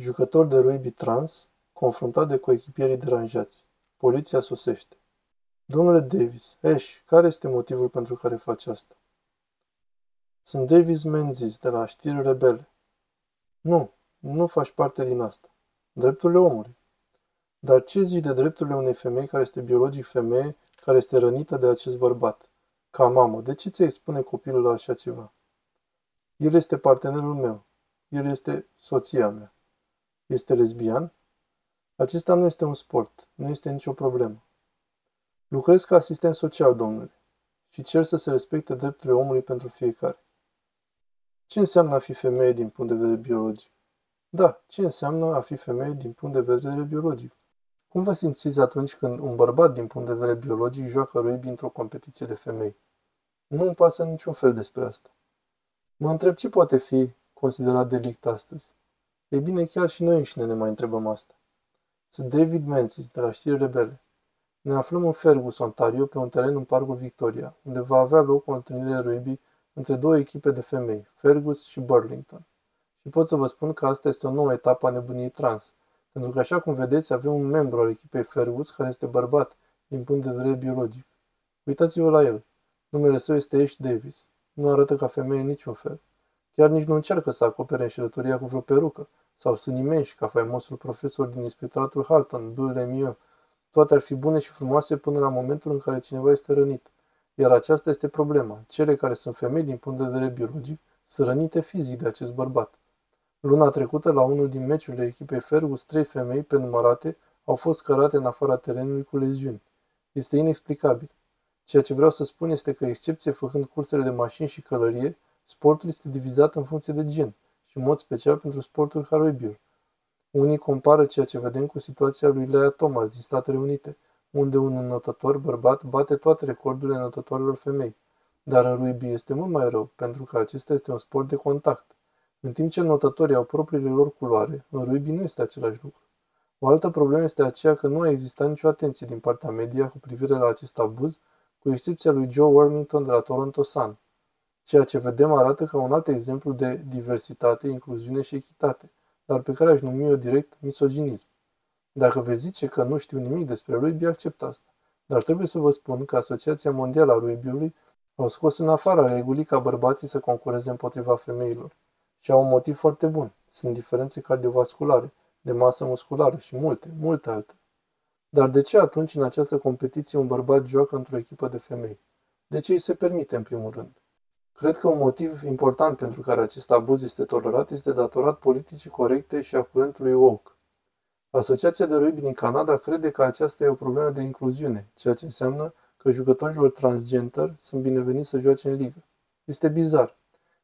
Jucător de rugby trans, confruntat de coechipierii deranjați. Poliția sosește. Domnule Davis, Ash, care este motivul pentru care faci asta? Sunt Davis Menzies, de la știri rebele. Nu, nu faci parte din asta. Drepturile omului. Dar ce zici de drepturile unei femei care este biologic femeie, care este rănită de acest bărbat? Ca mamă, de ce ți expune copilul la așa ceva? El este partenerul meu. El este soția mea. Este lesbian? Acesta nu este un sport, nu este nicio problemă. Lucrez ca asistent social, domnule, și cer să se respecte drepturile omului pentru fiecare. Ce înseamnă a fi femeie din punct de vedere biologic? Da, ce înseamnă a fi femeie din punct de vedere biologic? Cum vă simțiți atunci când un bărbat din punct de vedere biologic joacă rugby într-o competiție de femei? Nu îmi pasă niciun fel despre asta. Mă întreb ce poate fi considerat delict astăzi. Ei bine, chiar și noi înșine ne mai întrebăm asta. Sunt David Menzies, de la știri rebele. Ne aflăm în Fergus, Ontario, pe un teren în Parcul Victoria, unde va avea loc o întâlnire rugby între două echipe de femei, Fergus și Burlington. Și pot să vă spun că asta este o nouă etapă a nebuniei trans, pentru că așa cum vedeți avem un membru al echipei Fergus care este bărbat din punct de vedere biologic. Uitați-vă la el. Numele său este Ash Davis. Nu arată ca femeie în niciun fel. Chiar nici nu încearcă să acopere înșelătoria cu vreo perucă sau sunt imensi ca faimosul profesor din inspectoratul Halton, Bill Lemieux. Toate ar fi bune și frumoase până la momentul în care cineva este rănit. Iar aceasta este problema. Cele care sunt femei din punct de vedere biologic sunt rănite fizic de acest bărbat. Luna trecută, la unul din meciurile echipei Fergus, trei femei, pe numărate, au fost cărate în afara terenului cu leziuni. Este inexplicabil. Ceea ce vreau să spun este că, excepție făcând cursele de mașini și călărie, sportul este divizat în funcție de gen și în mod special pentru sportul ca rugby Unii compară ceea ce vedem cu situația lui Lea Thomas din Statele Unite, unde un înotător bărbat bate toate recordurile înotătorilor femei. Dar în rugby este mult mai rău, pentru că acesta este un sport de contact. În timp ce notătorii au propriile lor culoare, în rugby nu este același lucru. O altă problemă este aceea că nu a existat nicio atenție din partea media cu privire la acest abuz, cu excepția lui Joe Wormington de la Toronto Sun. Ceea ce vedem arată ca un alt exemplu de diversitate, incluziune și echitate, dar pe care aș numi eu direct misoginism. Dacă veți zice că nu știu nimic despre rugby, accept asta. Dar trebuie să vă spun că Asociația Mondială a Rugbyului au scos în afara regulii ca bărbații să concureze împotriva femeilor. Și au un motiv foarte bun. Sunt diferențe cardiovasculare, de masă musculară și multe, multe alte. Dar de ce atunci în această competiție un bărbat joacă într-o echipă de femei? De ce îi se permite în primul rând? Cred că un motiv important pentru care acest abuz este tolerat este datorat politicii corecte și a curentului woke. Asociația de rugby din Canada crede că aceasta e o problemă de incluziune, ceea ce înseamnă că jucătorilor transgender sunt bineveniți să joace în ligă. Este bizar.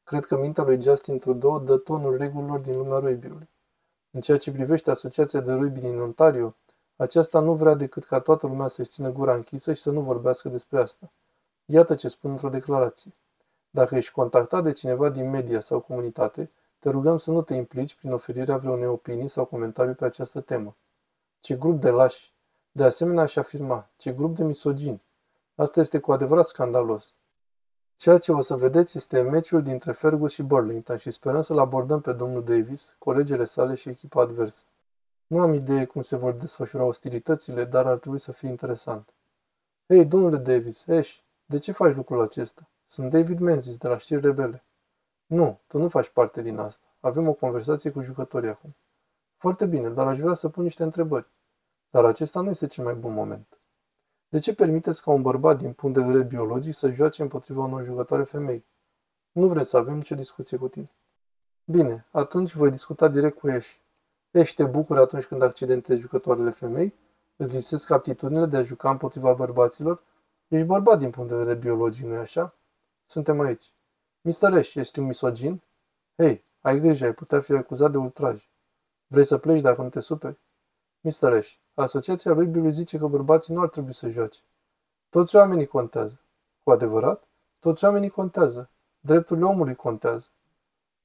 Cred că mintea lui Justin Trudeau dă tonul regulilor din lumea rugby-ului. În ceea ce privește Asociația de Rugby din Ontario, aceasta nu vrea decât ca toată lumea să-și țină gura închisă și să nu vorbească despre asta. Iată ce spun într-o declarație. Dacă ești contactat de cineva din media sau comunitate, te rugăm să nu te implici prin oferirea vreunei opinii sau comentariu pe această temă. Ce grup de lași! De asemenea, aș afirma, ce grup de misogini! Asta este cu adevărat scandalos. Ceea ce o să vedeți este meciul dintre Fergus și Burlington și sperăm să-l abordăm pe domnul Davis, colegele sale și echipa adversă. Nu am idee cum se vor desfășura ostilitățile, dar ar trebui să fie interesant. Hei, domnule Davis, Ash, de ce faci lucrul acesta? Sunt David Menzies de la știri rebele. Nu, tu nu faci parte din asta. Avem o conversație cu jucătorii acum. Foarte bine, dar aș vrea să pun niște întrebări. Dar acesta nu este cel mai bun moment. De ce permiteți ca un bărbat din punct de vedere biologic să joace împotriva unor jucătoare femei? Nu vrem să avem nicio discuție cu tine. Bine, atunci voi discuta direct cu Ash. Ash te bucuri atunci când accidentezi jucătoarele femei? Îți lipsesc aptitudinile de a juca împotriva bărbaților? Ești bărbat din punct de vedere biologic, nu-i așa? Suntem aici. Mr. Ash, ești un misogin? Hei, ai grijă, ai putea fi acuzat de ultraj. Vrei să pleci dacă nu te superi? Mr. Ash, Asociația rugby zice că bărbații nu ar trebui să joace. Toți oamenii contează. Cu adevărat? Toți oamenii contează. Drepturile omului contează.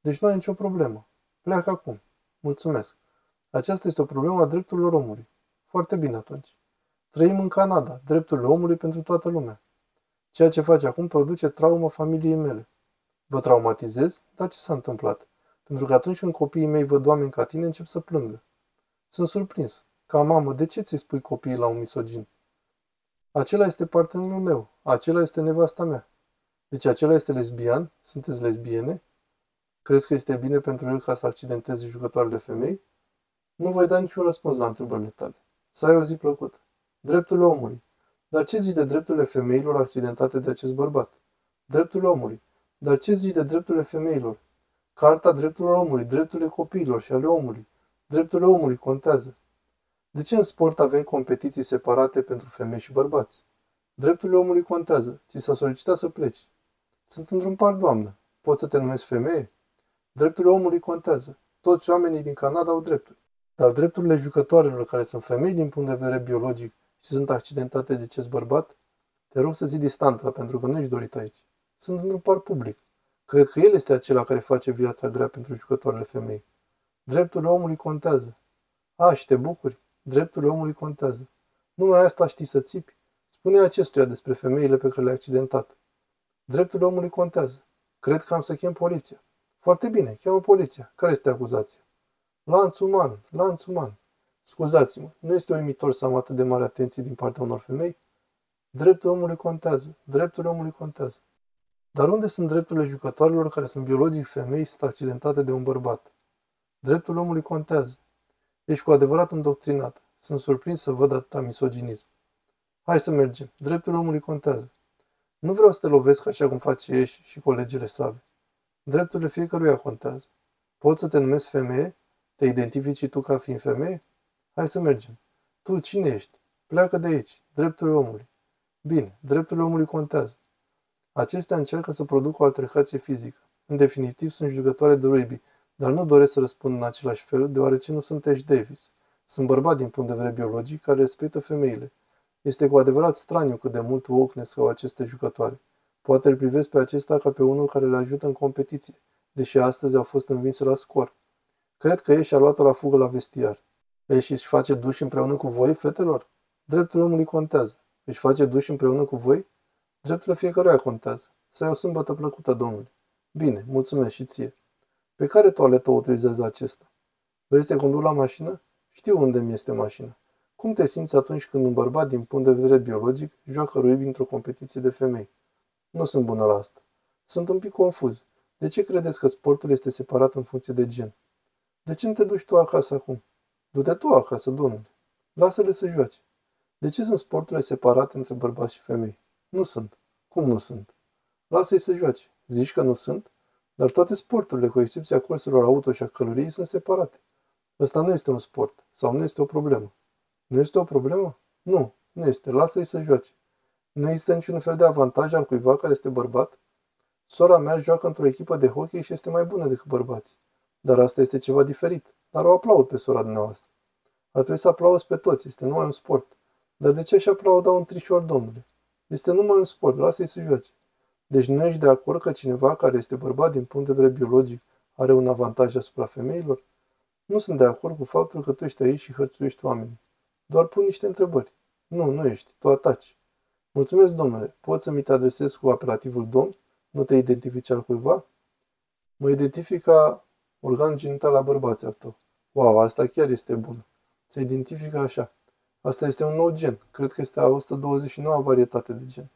Deci nu ai nicio problemă. Pleacă acum. Mulțumesc. Aceasta este o problemă a drepturilor omului. Foarte bine atunci. Trăim în Canada, drepturile omului pentru toată lumea. Ceea ce faci acum produce traumă familiei mele. Vă traumatizez? Dar ce s-a întâmplat? pentru că atunci când copiii mei văd oameni ca tine, încep să plângă. Sunt surprins. Ca mamă, de ce ți spui copiii la un misogin? Acela este partenerul meu. Acela este nevasta mea. Deci acela este lesbian? Sunteți lesbiene? Crezi că este bine pentru el ca să accidenteze jucătoarele femei? Nu voi da niciun răspuns la întrebările tale. Să ai o zi plăcută. Drepturile omului. Dar ce zici de drepturile femeilor accidentate de acest bărbat? Drepturile omului. Dar ce zici de drepturile femeilor? Carta drepturilor omului, drepturile copiilor și ale omului. Drepturile omului contează. De ce în sport avem competiții separate pentru femei și bărbați? Drepturile omului contează. Ți s-a solicitat să pleci. Sunt într-un par, doamnă. Poți să te numesc femeie? Drepturile omului contează. Toți oamenii din Canada au drepturi. Dar drepturile jucătoarelor care sunt femei din punct de vedere biologic și sunt accidentate de acest bărbat, te rog să ții distanța pentru că nu ești dorit aici. Sunt într-un par public. Cred că el este acela care face viața grea pentru jucătoarele femei. Drepturile omului contează. A, și te bucuri? Drepturile omului contează. Numai asta știi să țipi? Spune acestuia despre femeile pe care le-ai accidentat. Drepturile omului contează. Cred că am să chem poliția. Foarte bine, cheamă poliția. Care este acuzația? Lanț uman, lanț uman. Scuzați-mă, nu este uimitor să am atât de mare atenție din partea unor femei? Dreptul omului contează, dreptul omului contează. Dar unde sunt drepturile jucătoarelor care sunt biologic femei și sunt accidentate de un bărbat? Dreptul omului contează. Ești cu adevărat îndoctrinat. Sunt surprins să văd atâta misoginism. Hai să mergem. Dreptul omului contează. Nu vreau să te lovesc așa cum face ești și colegele sale. Drepturile fiecăruia contează. Poți să te numesc femeie? Te identifici tu ca fiind femeie? Hai să mergem. Tu cine ești? Pleacă de aici. Drepturile omului. Bine, drepturile omului contează. Acestea încearcă să producă o altercație fizică. În definitiv, sunt jucătoare de rugby, dar nu doresc să răspund în același fel, deoarece nu sunt Ash Davis. Sunt bărbat din punct de vedere biologic care respectă femeile. Este cu adevărat straniu cât de mult wokeness au aceste jucătoare. Poate îl privesc pe acesta ca pe unul care le ajută în competiție, deși astăzi au fost învinse la scor. Cred că ei și-a luat-o la fugă la vestiar. Ei și își face duș împreună cu voi, fetelor? Dreptul omului contează. Își face duș împreună cu voi? Drepturile fiecăruia contează. Să ai o sâmbătă plăcută, domnule. Bine, mulțumesc și ție. Pe care toaletă o utilizează acesta? Vrei să te conduc la mașină? Știu unde mi este mașina. Cum te simți atunci când un bărbat, din punct de vedere biologic, joacă rugby într-o competiție de femei? Nu sunt bună la asta. Sunt un pic confuz. De ce credeți că sportul este separat în funcție de gen? De ce nu te duci tu acasă acum? Du-te tu acasă, domnule. Lasă-le să joace. De ce sunt sporturile separate între bărbați și femei? Nu sunt. Cum nu sunt? Lasă-i să joace. Zici că nu sunt? Dar toate sporturile, cu excepția curselor auto și a călăriei, sunt separate. Ăsta nu este un sport sau nu este o problemă. Nu este o problemă? Nu, nu este. Lasă-i să joace. Nu există niciun fel de avantaj al cuiva care este bărbat? Sora mea joacă într-o echipă de hockey și este mai bună decât bărbații. Dar asta este ceva diferit. Dar o aplaud pe sora dumneavoastră. Ar trebui să aplauzi pe toți. Este numai un sport. Dar de ce și aplauda un trișor, domnule? Este numai un sport. Lasă-i să joace. Deci nu ești de acord că cineva care este bărbat din punct de vedere biologic are un avantaj asupra femeilor? Nu sunt de acord cu faptul că tu ești aici și hărțuiești oamenii. Doar pun niște întrebări. Nu, nu ești. Tu ataci. Mulțumesc, domnule. Poți să mi te adresez cu apelativul domn? Nu te identifici al cuiva? Mă identific ca organ genital la bărbații al tău. Wow, asta chiar este bun. Se identifică așa. Asta este un nou gen. Cred că este a 129 varietate de gen.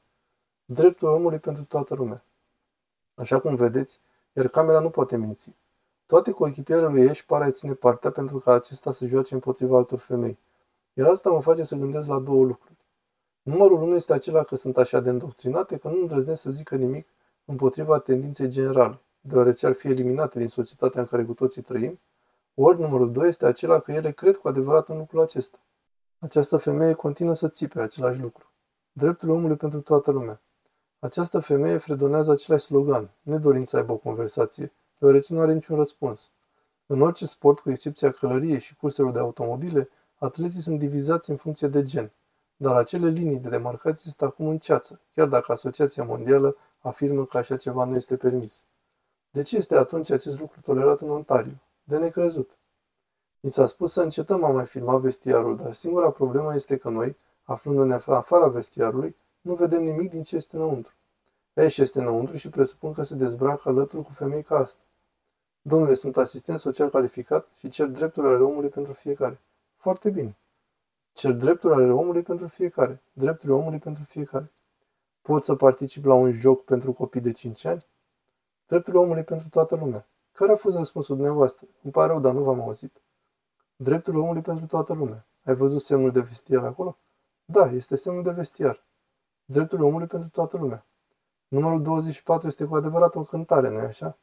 Dreptul omului pentru toată lumea. Așa cum vedeți, iar camera nu poate minți. Toate coechipierele lui Eș pare a ține partea pentru ca acesta să joace împotriva altor femei. Iar asta mă face să gândesc la două lucruri. Numărul unu este acela că sunt așa de îndoctrinate că nu îndrăznesc să zică nimic împotriva tendinței generale, deoarece ar fi eliminate din societatea în care cu toții trăim, ori numărul doi este acela că ele cred cu adevărat în lucrul acesta. Această femeie continuă să țipe același lucru. Dreptul omului pentru toată lumea. Această femeie fredonează același slogan, nedorind să aibă o conversație, deoarece nu are niciun răspuns. În orice sport, cu excepția călăriei și curselor de automobile, atleții sunt divizați în funcție de gen, dar acele linii de demarcație sunt acum în ceață, chiar dacă Asociația Mondială afirmă că așa ceva nu este permis. De ce este atunci acest lucru tolerat în Ontario? De necrezut. Mi s-a spus să încetăm a mai filma vestiarul, dar singura problemă este că noi, aflându-ne afara vestiarului, nu vedem nimic din ce este înăuntru. Ash este înăuntru și presupun că se dezbracă alături cu femei ca asta. Domnule, sunt asistent social calificat și cer drepturile ale omului pentru fiecare. Foarte bine. Cer drepturile ale omului pentru fiecare. Drepturile omului pentru fiecare. Pot să particip la un joc pentru copii de 5 ani? Drepturile omului pentru toată lumea. Care a fost răspunsul dumneavoastră? Îmi pare rău, dar nu v-am auzit. Drepturile omului pentru toată lumea. Ai văzut semnul de vestiar acolo? Da, este semnul de vestiar. Drepturile omului pentru toată lumea. Numărul 24 este cu adevărat o cântare, nu-i așa?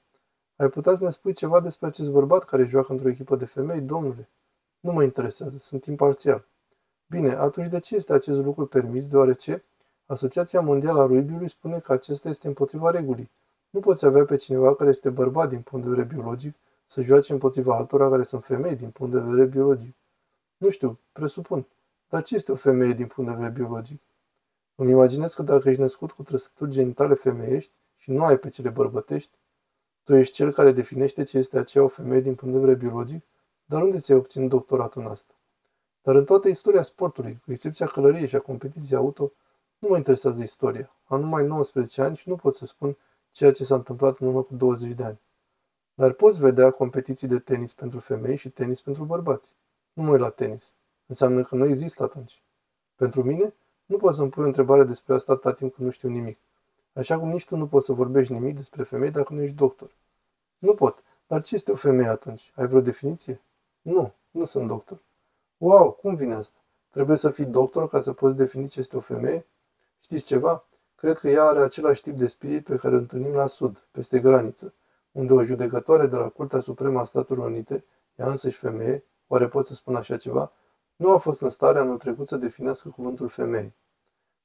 Ai putea să ne spui ceva despre acest bărbat care joacă într-o echipă de femei, domnule? Nu mă interesează, sunt imparțial. Bine, atunci de ce este acest lucru permis, deoarece Asociația Mondială a Ruibiului spune că acesta este împotriva regulii. Nu poți avea pe cineva care este bărbat din punct de vedere biologic să joace împotriva altora care sunt femei din punct de vedere biologic. Nu știu, presupun. Dar ce este o femeie din punct de vedere biologic? Îmi imaginez că dacă ești născut cu trăsături genitale femeiești și nu ai pe cele bărbătești, tu ești cel care definește ce este aceea o femeie din punct de vedere biologic, dar unde ți-ai obținut doctoratul în asta? Dar în toată istoria sportului, cu excepția călăriei și a competiției auto, nu mă interesează istoria. Am numai 19 ani și nu pot să spun ceea ce s-a întâmplat în urmă cu 20 de ani. Dar poți vedea competiții de tenis pentru femei și tenis pentru bărbați. Nu mă la tenis. Înseamnă că nu există atunci. Pentru mine, nu poți să-mi pui o întrebare despre asta atâta timp când nu știu nimic. Așa cum nici tu nu poți să vorbești nimic despre femei dacă nu ești doctor. Nu pot. Dar ce este o femeie atunci? Ai vreo definiție? Nu, nu sunt doctor. Wow, cum vine asta? Trebuie să fii doctor ca să poți defini ce este o femeie? Știți ceva? Cred că ea are același tip de spirit pe care îl întâlnim la sud, peste graniță, unde o judecătoare de la Curtea Supremă a Statelor Unite, ea însăși femeie, oare pot să spun așa ceva, nu a fost în stare anul trecut să definească cuvântul femeie.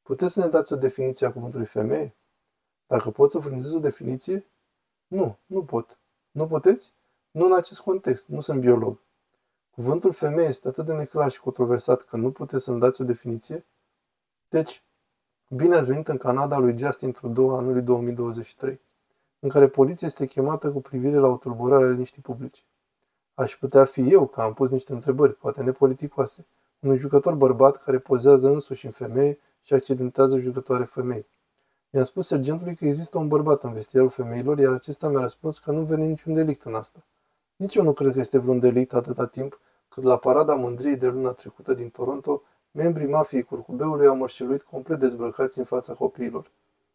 Puteți să ne dați o definiție a cuvântului femeie? Dacă pot să furnizez o definiție? Nu, nu pot. Nu puteți? Nu în acest context, nu sunt biolog. Cuvântul femeie este atât de neclar și controversat că nu puteți să-mi dați o definiție? Deci, bine ați venit în Canada lui Justin Trudeau anului 2023, în care poliția este chemată cu privire la o tulburare a liniștii publice. Aș putea fi eu, că am pus niște întrebări, poate nepoliticoase, unui jucător bărbat care pozează însuși în femeie și accidentează jucătoare femei. I-am spus sergentului că există un bărbat în vestierul femeilor, iar acesta mi-a răspuns că nu vede niciun delict în asta. Nici eu nu cred că este vreun delict atâta timp cât la parada mândriei de luna trecută din Toronto, membrii mafiei curcubeului au mărșeluit complet dezbrăcați în fața copiilor.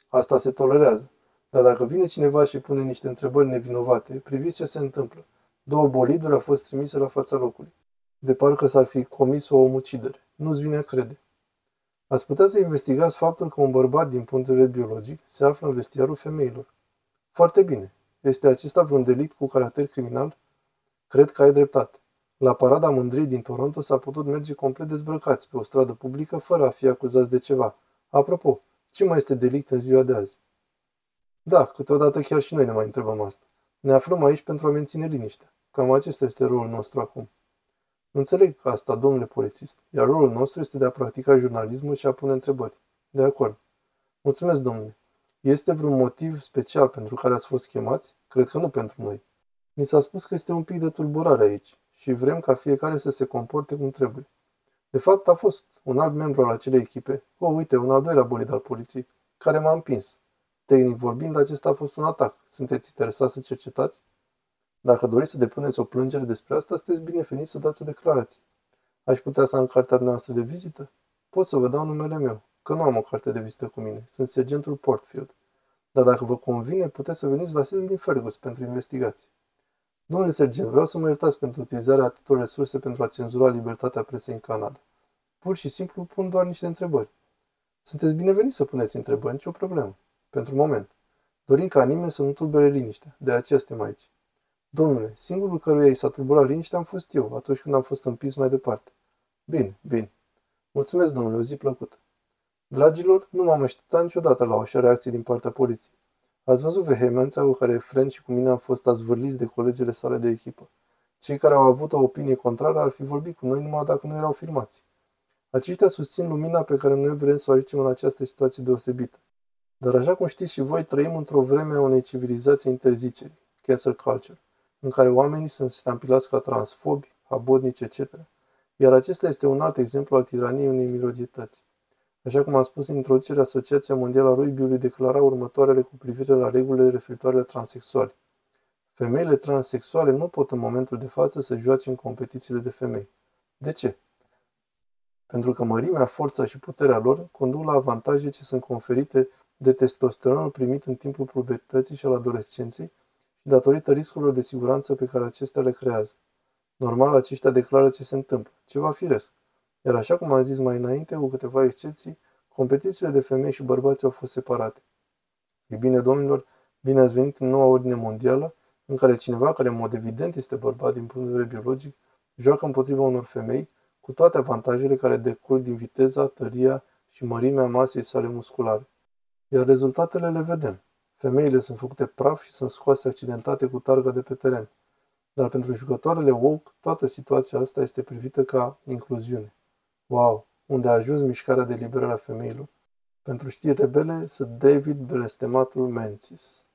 Asta se tolerează. Dar dacă vine cineva și pune niște întrebări nevinovate, priviți ce se întâmplă. Două boliduri au fost trimise la fața locului. De parcă s-ar fi comis o omucidere. Nu-ți vine a crede. Ați putea să investigați faptul că un bărbat din punct de vedere biologic se află în vestiarul femeilor. Foarte bine. Este acesta vreun delict cu caracter criminal? Cred că ai dreptate. La parada mândriei din Toronto s-a putut merge complet dezbrăcați pe o stradă publică fără a fi acuzați de ceva. Apropo, ce mai este delict în ziua de azi? Da, câteodată chiar și noi ne mai întrebăm asta. Ne aflăm aici pentru a menține liniștea. Cam acesta este rolul nostru acum. Înțeleg asta, domnule polițist, iar rolul nostru este de a practica jurnalismul și a pune întrebări. De acord. Mulțumesc, domnule. Este vreun motiv special pentru care ați fost chemați? Cred că nu pentru noi. Mi s-a spus că este un pic de tulburare aici și vrem ca fiecare să se comporte cum trebuie. De fapt, a fost un alt membru al acelei echipe, o, uite, un al doilea bolid al poliției, care m-a împins. Tehnic vorbind, acesta a fost un atac. Sunteți interesați să cercetați? Dacă doriți să depuneți o plângere despre asta, sunteți bineveniți să dați o declarație. Aș putea să am cartea noastră de vizită? Pot să vă dau numele meu, că nu am o carte de vizită cu mine. Sunt sergentul Portfield. Dar dacă vă convine, puteți să veniți la sediul din Fergus pentru investigații. Domnule sergent, vreau să mă iertați pentru utilizarea atâtor resurse pentru a cenzura libertatea presei în Canada. Pur și simplu pun doar niște întrebări. Sunteți bineveniți să puneți întrebări, nicio problemă. Pentru moment. Dorim ca nimeni să nu tulbere liniștea. De aceea suntem aici. Domnule, singurul căruia i s-a tulburat liniștea am fost eu, atunci când am fost împins mai departe. Bine, bine. Mulțumesc, domnule, o zi plăcută. Dragilor, nu m-am așteptat niciodată la o așa reacție din partea poliției. Ați văzut vehemența cu care French și cu mine am fost azvârliți de colegele sale de echipă. Cei care au avut o opinie contrară ar fi vorbit cu noi numai dacă nu erau filmați. Aceștia susțin lumina pe care noi vrem să o aducem în această situație deosebită. Dar așa cum știți și voi, trăim într-o vreme a unei civilizații interzicerii, cancel culture, în care oamenii sunt stampilați ca transfobi, abodnici, etc. Iar acesta este un alt exemplu al tiraniei unei minorități. Așa cum am spus în introducerea, Asociația Mondială a Rugby-ului declara următoarele cu privire la regulile referitoare la transexuali. Femeile transexuale nu pot în momentul de față să joace în competițiile de femei. De ce? Pentru că mărimea, forța și puterea lor conduc la avantaje ce sunt conferite de testosteronul primit în timpul pubertății și al adolescenței și datorită riscurilor de siguranță pe care acestea le creează. Normal, aceștia declară ce se întâmplă, ceva firesc. Iar așa cum am zis mai înainte, cu câteva excepții, competițiile de femei și bărbați au fost separate. Ei bine, domnilor, bine ați venit în noua ordine mondială, în care cineva care în mod evident este bărbat din punct de vedere biologic, joacă împotriva unor femei, cu toate avantajele care decurg din viteza, tăria și mărimea masei sale musculare. Iar rezultatele le vedem. Femeile sunt făcute praf și sunt scoase accidentate cu targa de pe teren. Dar pentru jucătoarele woke, toată situația asta este privită ca incluziune. Wow, unde a ajuns mișcarea de liberare a femeilor? Pentru știri rebele, sunt David Blestematul Menzies.